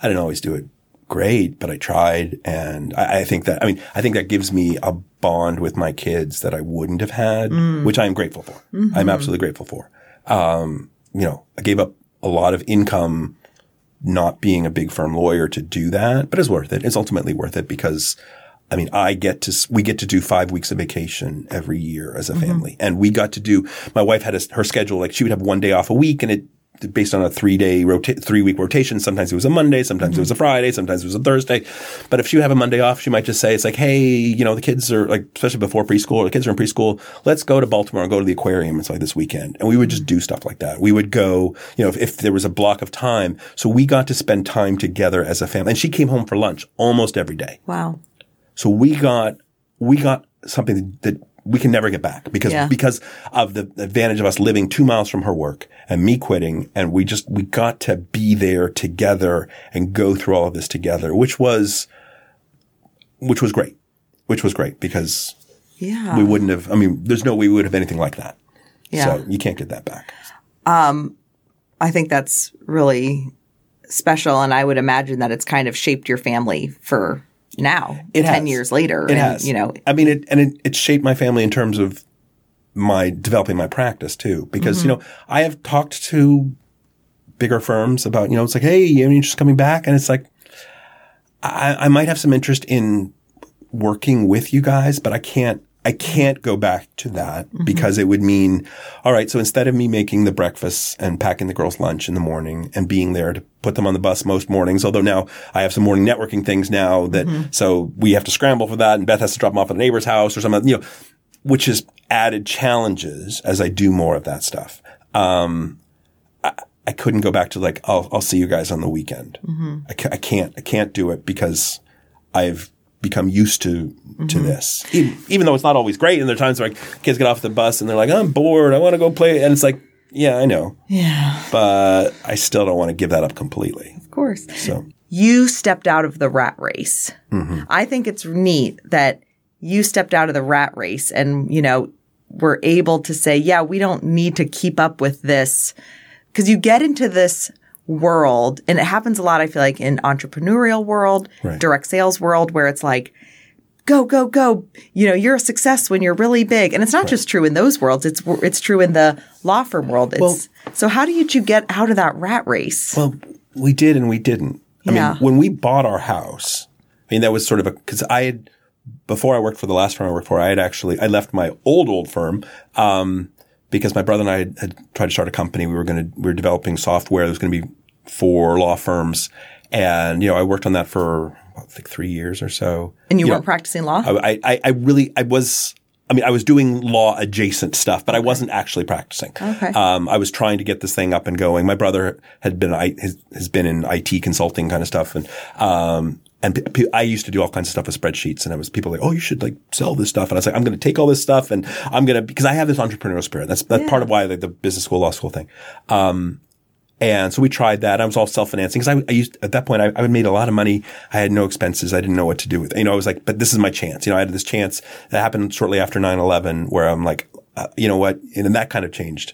i didn't always do it great but i tried. And i, I think that i mean i think that gives me a bond with my kids that i wouldn't have had mm. which i'm grateful for. Mm-hmm. i'm absolutely grateful for. Um, you know i gave up a lot of income not being a big firm lawyer to do that, but it's worth it. It's ultimately worth it because I mean, I get to, we get to do five weeks of vacation every year as a mm-hmm. family. And we got to do, my wife had a, her schedule, like she would have one day off a week and it based on a three day rota- three week rotation. Sometimes it was a Monday, sometimes mm-hmm. it was a Friday, sometimes it was a Thursday. But if she would have a Monday off, she might just say, it's like, hey, you know, the kids are like, especially before preschool, the kids are in preschool. Let's go to Baltimore and go to the aquarium. It's like this weekend. And we would just do stuff like that. We would go, you know, if, if there was a block of time. So we got to spend time together as a family. And she came home for lunch almost every day. Wow. So we got, we got something that we can never get back because yeah. because of the advantage of us living two miles from her work and me quitting. And we just we got to be there together and go through all of this together which was which was great which was great because yeah. we wouldn't have i mean there's no way we would have anything like that. Yeah. so you can't get that back. Um i think that's really special. And i would imagine that it's kind of shaped your family for now, it 10 has. years later. It and, has. You know, I mean, it, and it, it shaped my family in terms of my developing my practice too, because, mm-hmm. you know, I have talked to bigger firms about, you know, it's like, Hey, you know, just coming back. And it's like, I, I might have some interest in working with you guys, but I can't I can't go back to that mm-hmm. because it would mean, all right, so instead of me making the breakfast and packing the girls' lunch in the morning and being there to put them on the bus most mornings, although now I have some morning networking things now that, mm-hmm. so we have to scramble for that and Beth has to drop them off at a neighbor's house or something, you know, which is added challenges as I do more of that stuff. Um, I, I couldn't go back to like, I'll, I'll see you guys on the weekend. Mm-hmm. I, ca- I can't, I can't do it because I've become used to mm-hmm. to this. Even, even, though it's not always great, and there are times where like, kids get off the bus and they're like, "I'm bored. I want to go play," and it's like, "Yeah, I know." Yeah. But I still don't want to give that up completely. Of course. So you stepped out of the rat race. Mm-hmm. I think it's neat that you stepped out of the rat race and you know were able to say, "Yeah, we don't need to keep up with this," because you get into this world, and it happens a lot, I feel like, in entrepreneurial world, right. direct sales world, where it's like, go, go, go. You know, you're a success when you're really big. And it's not right. just true in those worlds. It's, it's true in the law firm world. It's, well, so how did you get out of that rat race? Well, we did and we didn't. I yeah. mean, when we bought our house, I mean, that was sort of a, cause I had before I worked for the last firm I worked for, I had actually I left my old old firm um, because my brother and I had, had, tried to start a company. We were going to we were developing software that was going to be for law firms, and you know I worked on that for like three years or so. And you, you weren't know, practicing law. I, I I really I was. I mean, I was doing law adjacent stuff, but I wasn't actually practicing. Okay. Um, I was trying to get this thing up and going. My brother had been has, has been in IT consulting kind of stuff, and um, and p- I used to do all kinds of stuff with spreadsheets and I was people like, Oh, you should like sell this stuff. And I was like, I'm going to take all this stuff and I'm going to, because I have this entrepreneurial spirit. That's, that's Yeah. part of why like the business school, law school thing. Um, and so we tried that. I was all self-financing because I, I used, at that point, I, I had made a lot of money. I had no expenses. I didn't know what to do with it. You know, I was like, but this is my chance. You know, I had this chance that happened shortly after 9-11 where I'm like, uh, you know what? And then that kind of changed,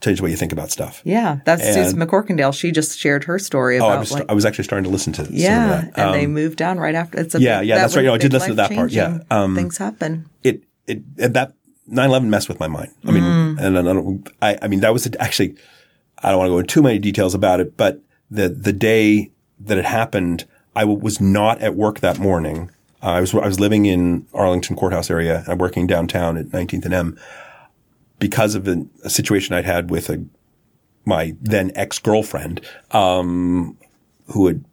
changed the way you think about stuff. yeah, that's Susan And- McCorkindale. She just shared her story Oh, about I was, like I was actually starting to listen to yeah, that. and they Um, moved down right after. It's a yeah, big- yeah, that that's right. You know, I did listen to that part. Yeah. Um, things happen. it it it- that 9/11 messed with my mind. I mean, Mm. and I don't. I, I mean, that was actually. I don't want to go into too many details about it, but the the day that it happened, I w- was not at work that morning. Uh, I was I was living in Arlington Courthouse area. I'm working downtown at 19th and M because of a, a situation I'd had with a my then ex girlfriend, um, who had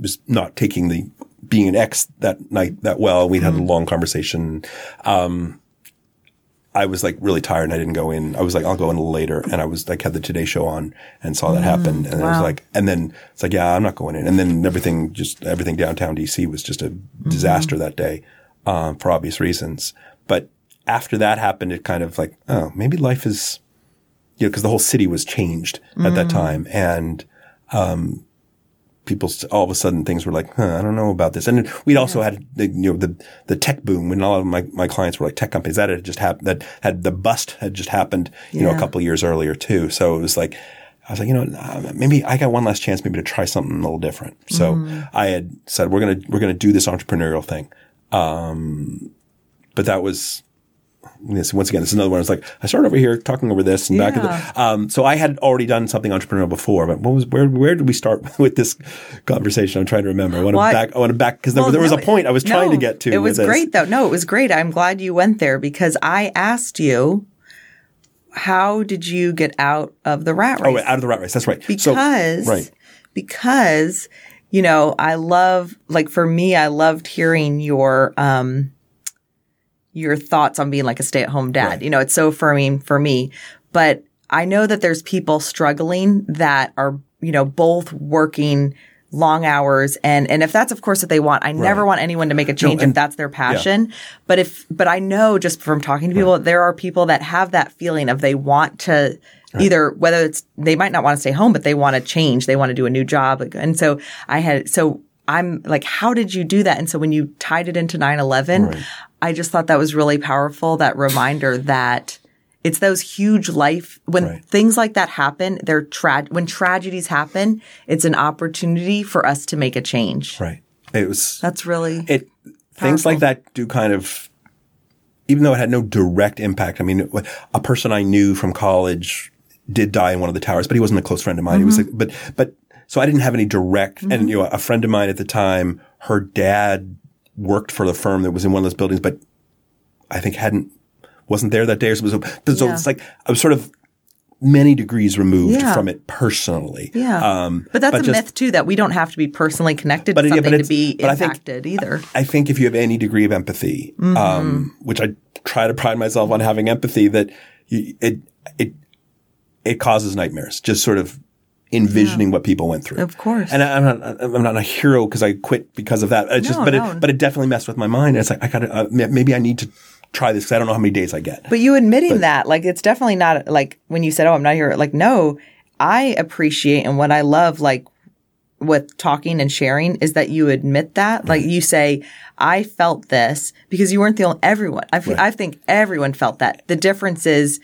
was not taking the being an ex that night that well. We'd had a long conversation. Um, I was like really tired and I didn't go in. I was like, I'll go in a little later. And I was like, had the Today Show on and saw that happen. And I was like, and then it's like, yeah, I'm not going in. And then everything, just everything downtown DC was just a disaster that day, um, for obvious reasons. But after that happened, it kind of like, oh, maybe life is, you know, because the whole city was changed at that time. And, um, people all of a sudden things were like, huh, I don't know about this. And we'd also had the, you know, the, the tech boom when a lot of my, my clients were like tech companies that had just happened, that had the bust had just happened, you know, a couple of years earlier too. So it was like, I was like, you know, uh, maybe I got one last chance maybe to try something a little different. So Mm. I had said, we're going to, we're going to do this entrepreneurial thing. Um, but that was, this once again, this is another one. It's like I started over here talking over this and back. At the, um, so I had already done something entrepreneurial before, but what was where? Where did we start with this conversation? I'm trying to remember. I want to Well, back. I want to back because there, Well, there was no, a point I was trying to get to. It was great though. No, it was great. I'm glad you went there because I asked you, how did you get out of the rat race? Oh, out of the rat race. That's right. because so, right. because you know I love like for me I loved hearing your um your thoughts on being like a stay at home dad. Right. You know, it's so affirming for me, but I know that there's people struggling that are you know both working long hours and and if that's of course what they want i never want anyone to make a change if and- that's their passion. But if but i know just from talking to people there are people that have that feeling of they want to either whether it's they might not want to stay home but they want to change. They want to do a new job. And so i had so i'm like how did you do that? And so when you tied it into 9-11 i just thought that was really powerful that reminder that it's those huge life when Right. things like that happen they're tra- when tragedies happen it's an opportunity for us to make a change Right. It was. that's really it things like that do kind of even though it had no direct impact i mean a person i knew from college did die in one of the towers but he wasn't a close friend of mine it was mm-hmm. like, but but so i didn't have any direct and mm-hmm. you know a friend of mine at the time her dad worked for the firm that was in one of those buildings but i think hadn't wasn't there that day or something so, so Yeah. it's like i was sort of many degrees removed Yeah. from it personally yeah um but that's a just- myth too that we don't have to be personally connected But to it- yeah, something to be but I think- impacted either I think if you have any degree of empathy, Mm-hmm. um, which I try to pride myself on having empathy, that you, it it it causes nightmares. Just sort of envisioning what people went through. Of course. And I, I'm not I'm not a hero because I quit because of that. It's just, but no. it but it definitely messed with my mind. It's like I got to uh, maybe I need to try this because I don't know how many days I get. But you admitting that, like, it's definitely not like when you said, "Oh, I'm not here." Like, no, I appreciate and what I love, like, with talking and sharing, is that you admit that. Like, you say, "I felt this," because you weren't the only. Everyone, i think everyone felt that. The difference is,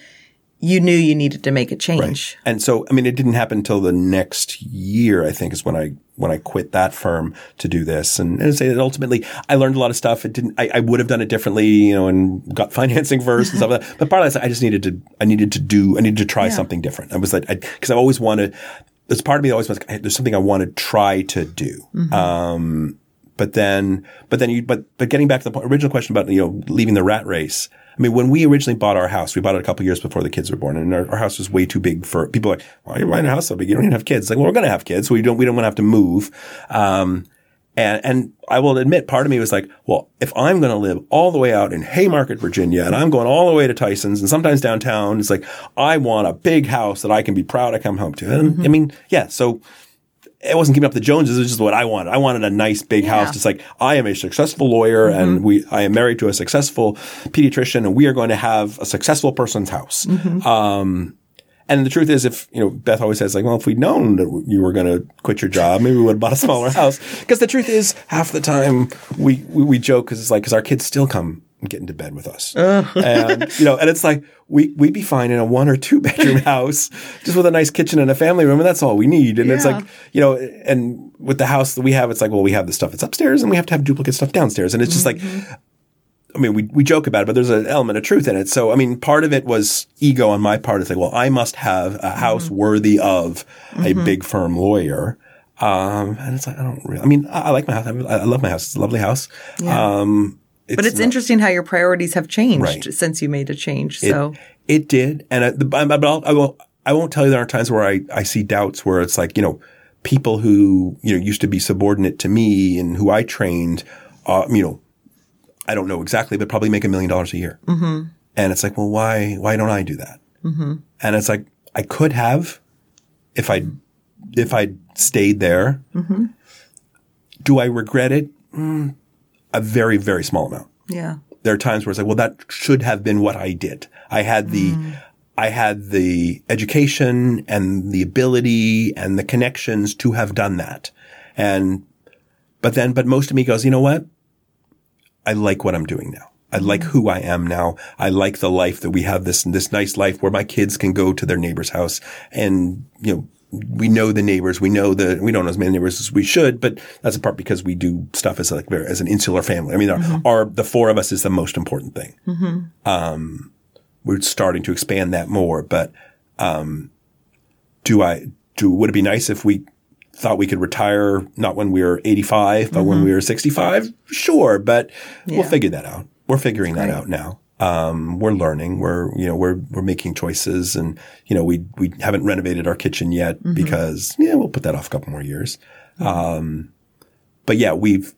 you knew you needed to make a change. And so, I mean, it didn't happen until the next year, I think, is when I, when I quit that firm to do this. And, and say that ultimately I learned a lot of stuff. It didn't, I, I would have done it differently, you know, and got financing first and stuff like that. But part of that, I just needed to, I needed to do, I needed to try something different. I was like, I, cause I've always wanted, there's part of me that always was, there's something I want to try to do. Um, but But then, but then you, but, but getting back to the original question about, you know, leaving the rat race. I mean, when we originally bought our house, we bought it a couple years before the kids were born and our, our house was way too big for people like, why are you buying a house so big? You don't even have kids. Like, well, we're going to have kids. So we don't, we don't want to have to move. Um, and, and I will admit, part of me was like, well, if I'm going to live all the way out in Haymarket, Virginia, and I'm going all the way to Tyson's and sometimes downtown, it's like, I want a big house that I can be proud to come home to. And I mean, yeah, so it wasn't keeping up the Joneses. It was just what I wanted. I wanted a nice big Yeah. house. Just like I am a successful lawyer and we, I am married to a successful pediatrician and we are going to have a successful person's house. Um, and the truth is, if, you know, Beth always says like, well, if we'd known that you were going to quit your job, maybe we would have bought a smaller house. Because the truth is, half the time we, we, we joke because it's like, because our kids still come and get into bed with us. and, you know, and it's like, we, we'd be fine in a one or two bedroom house just with a nice kitchen and a family room. And that's all we need. And it's like, you know, and with the house that we have, it's like, well, we have the stuff that's upstairs and we have to have duplicate stuff downstairs. And it's just like, I mean, we, we joke about it, but there's an element of truth in it. So, I mean, part of it was ego on my part. It's like, well, I must have a house worthy of a big firm lawyer. Um, and it's like, I don't really, I mean, I, I like my house. I, I love my house. It's a lovely house. Um, but it's not- interesting how your priorities have changed Right. since you made a change. So it did, and I, but I'll, I will. I won't tell you there are times where I, I see doubts where it's like you know people who you know used to be subordinate to me and who I trained, uh, you know, I don't know exactly, but probably make a million dollars a year. Mm-hmm. And it's like, well, why why don't I do that? Mm-hmm. And it's like I could have if I if I stayed there. Do I regret it? Mm, a very very small amount yeah. there are times where it's like, well, that should have been what I did. I had the, I had the education and the ability and the connections to have done that. And, but then, but most of me goes, you know what? I like what I'm doing now. I like who I am now. I like the life that we have this, this nice life where my kids can go to their neighbor's house and, you know, we know the neighbors. We know the, we don't know as many neighbors as we should, but that's a part because we do stuff as like, as an insular family. I mean, our, our, the four of us is the most important thing. Um, we're starting to expand that more, but, um, do I, do, would it be nice if we thought we could retire not when we were 85, but when we were 65? Sure. But we'll figure that out. We're figuring that out now. Um, we're learning. We're, you know, we're, we're making choices and, you know, we, we haven't renovated our kitchen yet because, yeah, we'll put that off a couple more years. Um, but yeah, we've,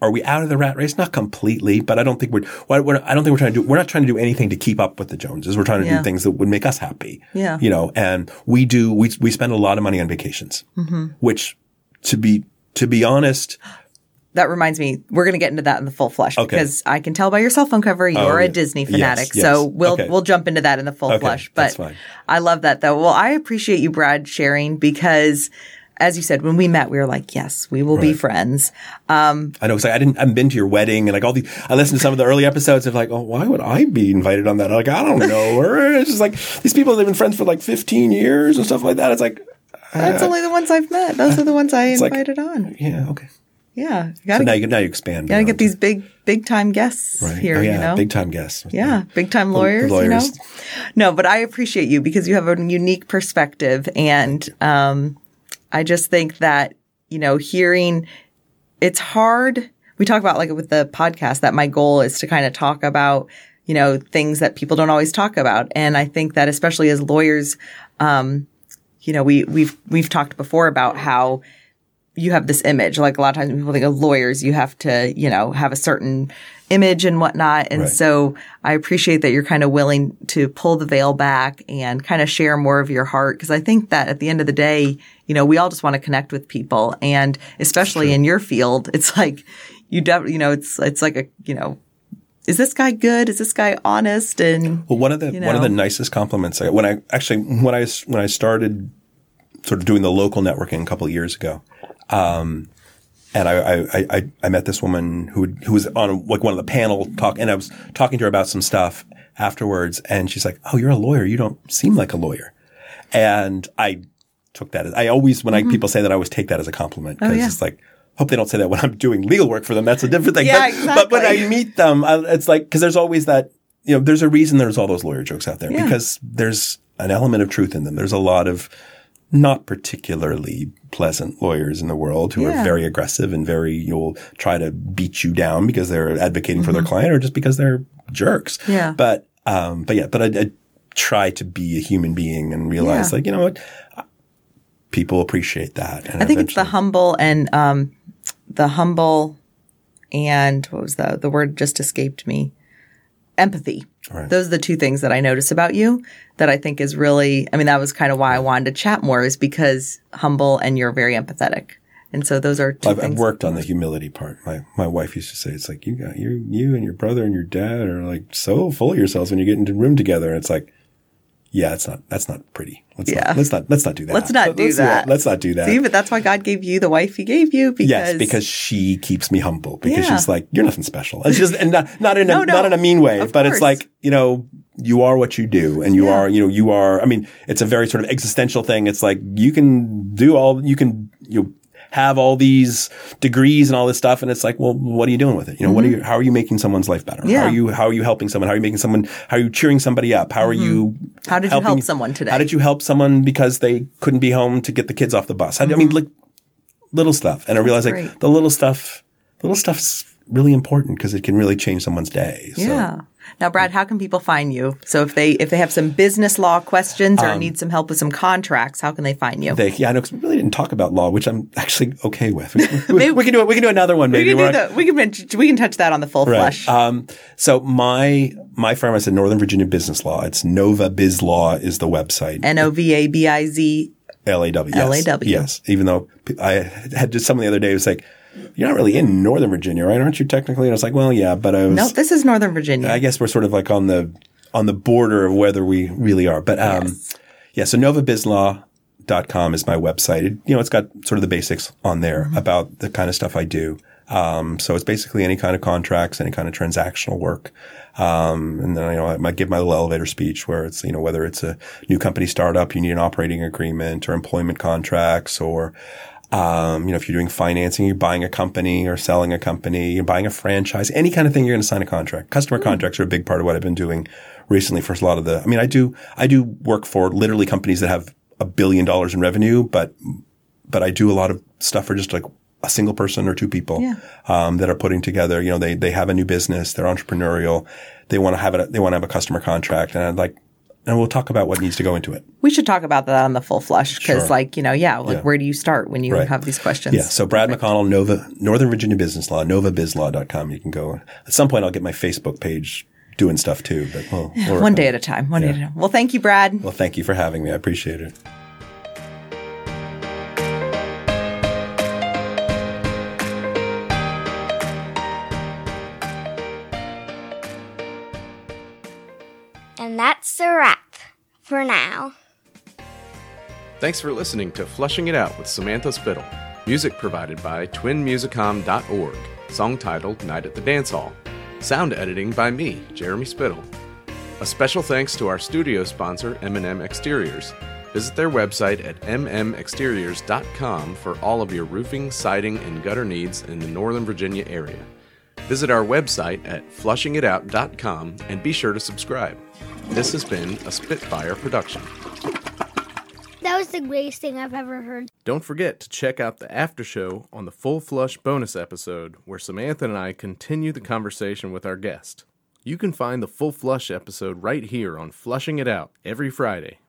are we out of the rat race? Not completely, but I don't think we're, we're, we're- I don't think we're trying to do, we're not trying to do anything to keep up with the Joneses. We're trying to Yeah. do things that would make us happy. Yeah. You know, and we do, we, we spend a lot of money on vacations, Mm-hmm. which to be, to be honest, That reminds me, we're going to get into that in the full flush Okay. because I can tell by your cell phone cover you're oh, yeah. a Disney fanatic. yes. So we'll Okay. we'll jump into that in the full Okay, flush. But. I love that though. Well, I appreciate you, Brad, sharing because, as you said, when we met, we were like, yes, we will be Right. friends. Um, I know, cause like, I didn't, I haven't been to your wedding and like all the, I listened to some of the early episodes of like, oh, why would I be invited on that? Like, I don't know. Or it's just like, these people that have been friends for like 15 years and stuff like that. It's like, That's uh, only the ones I've met. Those are the ones I like- invited on. yeah, okay. Yeah, gotta now you, now you expand. gotta get these big big time guests Right. here. Oh, yeah. You know, Big time guests. Yeah, big time lawyers, lawyers. you know. No, but I appreciate you because you have a unique perspective and um I just think that, you know, hearing it's hard. We talk about like with the podcast that my goal is to kind of talk about, you know, things that people don't always talk about. And I think that especially as lawyers, um, you know, we we've we've talked before about how you have this image. Like a lot of times people think of lawyers, you have to, you know, have a certain image and whatnot. And Right. so I appreciate that you're kind of willing to pull the veil back and kind of share more of your heart. Cause I think that at the end of the day, you know, we all just want to connect with people. And especially in your field, it's like you, def- you know, it's, it's like a, you know, is this guy good? Is this guy honest? And Well, one of the You one of the nicest compliments I, when I actually when I when I started sort of doing the local networking a couple of years ago, um, and I, I, I, I met this woman who who was on like one of the panel talk, and I was talking to her about some stuff afterwards, and she's like, "Oh, you're a lawyer. You don't seem like a lawyer," and I took that. As, I always when I people say that, I always take that as a compliment because Mm-hmm. Oh, yeah. it's like. Hope they don't say that when I'm doing legal work for them. That's a different thing. Yeah, but, but when. I meet them, I, it's like because there's always that you know, there's a reason there's all those lawyer jokes out there Yeah. because there's an element of truth in them. There's a lot of not particularly pleasant lawyers in the world who Yeah. are very aggressive and very you'll try to beat you down because they're advocating for their Mm-hmm. client or just because they're jerks. Yeah. But um, but yeah, but I, I try to be a human being and realize Yeah. like you know what people appreciate that. And I think it's the humble and um, the humble and what was the the word just escaped me? Empathy. Right. Those are the two things that I notice about you that I think is really. I mean, that was kind of why I wanted to chat more, is because humble and you're very empathetic, and so those are 2 I've, I've worked on the humility part. My my wife used to say, "It's like you got you you and your brother and your dad are like so full of yourselves when you get into a room together." And it's like, yeah, it's not that's not pretty. Let's Yeah. not, let's not let's not do that. Let's not do let's that. Let's not do that. See, but that's why God gave you the wife He gave you because yes, because she keeps me humble. Because Yeah. she's like, you're nothing special. It's just and not not in a No, no. not in a mean way, but course. it's like you know. You are what you do, and you Yeah. are, you know, you are. I mean, it's a very sort of existential thing. It's like you can do all, you can, you know, have all these degrees and all this stuff, and it's like, well, what are you doing with it? You know, what are you? How are you making someone's life better? Mm-hmm. Yeah. How are you? How are you helping someone? How are you making someone? How are you cheering somebody up? How are you? Mm-hmm. How did you help someone today? How did you help someone because they couldn't be home to get the kids off the bus? How, I mean, like little stuff, and I realized like Mm-hmm. great. the little stuff, the little stuff's really important because it can really change someone's day. So, Yeah. Now, Brad, how can people find you? So if they if they have some business law questions or need some help with some contracts, how can they find you? Um, They, yeah, I know, 'cause we really didn't talk about law, which I'm actually okay with. We, we- we can do it. We can do another one, we maybe. can do where I- we can we can touch that on the full flush. Um, so my my firm is in Northern Virginia Business Law. It's Nova Biz Law is the website. N o v a b i z. LAW. Yes. Even though I had just someone the other day was like, "You're not really in Northern Virginia, right? Aren't you technically?" And I was like, "Well, yeah, but I was." No, this is Northern Virginia. I guess we're sort of like on the on the border of whether we really are. But um, Yes. yeah, so novabizlaw.com is my website. It, you know, it's got sort of the basics on there Mm-hmm. about the kind of stuff I do. Um, so it's basically any kind of contracts, any kind of transactional work. Um, and then, you know, I might give my little elevator speech where it's, you know, whether it's a new company startup, you need an operating agreement or employment contracts or, um, you know, if you're doing financing, you're buying a company or selling a company, you're buying a franchise, any kind of thing, you're going to sign a contract. Customer contracts are a big part of what I've been doing recently for a lot of the, I mean, I do, I do work for literally companies that have a billion dollars in revenue, but, but I do a lot of stuff for just like a single person or two people, Yeah. um, that are putting together, you know, they, they have a new business, they're entrepreneurial, they want to have it, they want to have a customer contract. And I'd like, and we'll talk about what needs to go into it. we should talk about that on the full flush because, Sure. like, you know, yeah, like Yeah. where do you start when you Right. have these questions? Yeah. So Brad McConnell, Nova, Northern Virginia Business Law, novabizlaw.com. You can go. At some point, I'll get my Facebook page doing stuff too, but we'll, One day at a time. One day at a time. Well, thank you, Brad. Well, thank you for having me. I appreciate it. That's a wrap for now. Thanks for listening to Fleshing It Out with Samantha Spittle. Music provided by twinmusicom.org. Song titled Night at the Dance Hall. Sound editing by me, Jeremy Spittle. A special thanks to our studio sponsor, M&M Exteriors. Visit their website at mmexteriors.com for all of your roofing, siding, and gutter needs in the Northern Virginia area. Visit our website at flushingitout.com and be sure to subscribe. This has been a Spitfire production. That was the greatest thing I've ever heard. Don't forget to check out the after show on the Full Flush bonus episode, where Samantha and I continue the conversation with our guest. You can find the Full Flush episode right here on Fleshing It Out every Friday.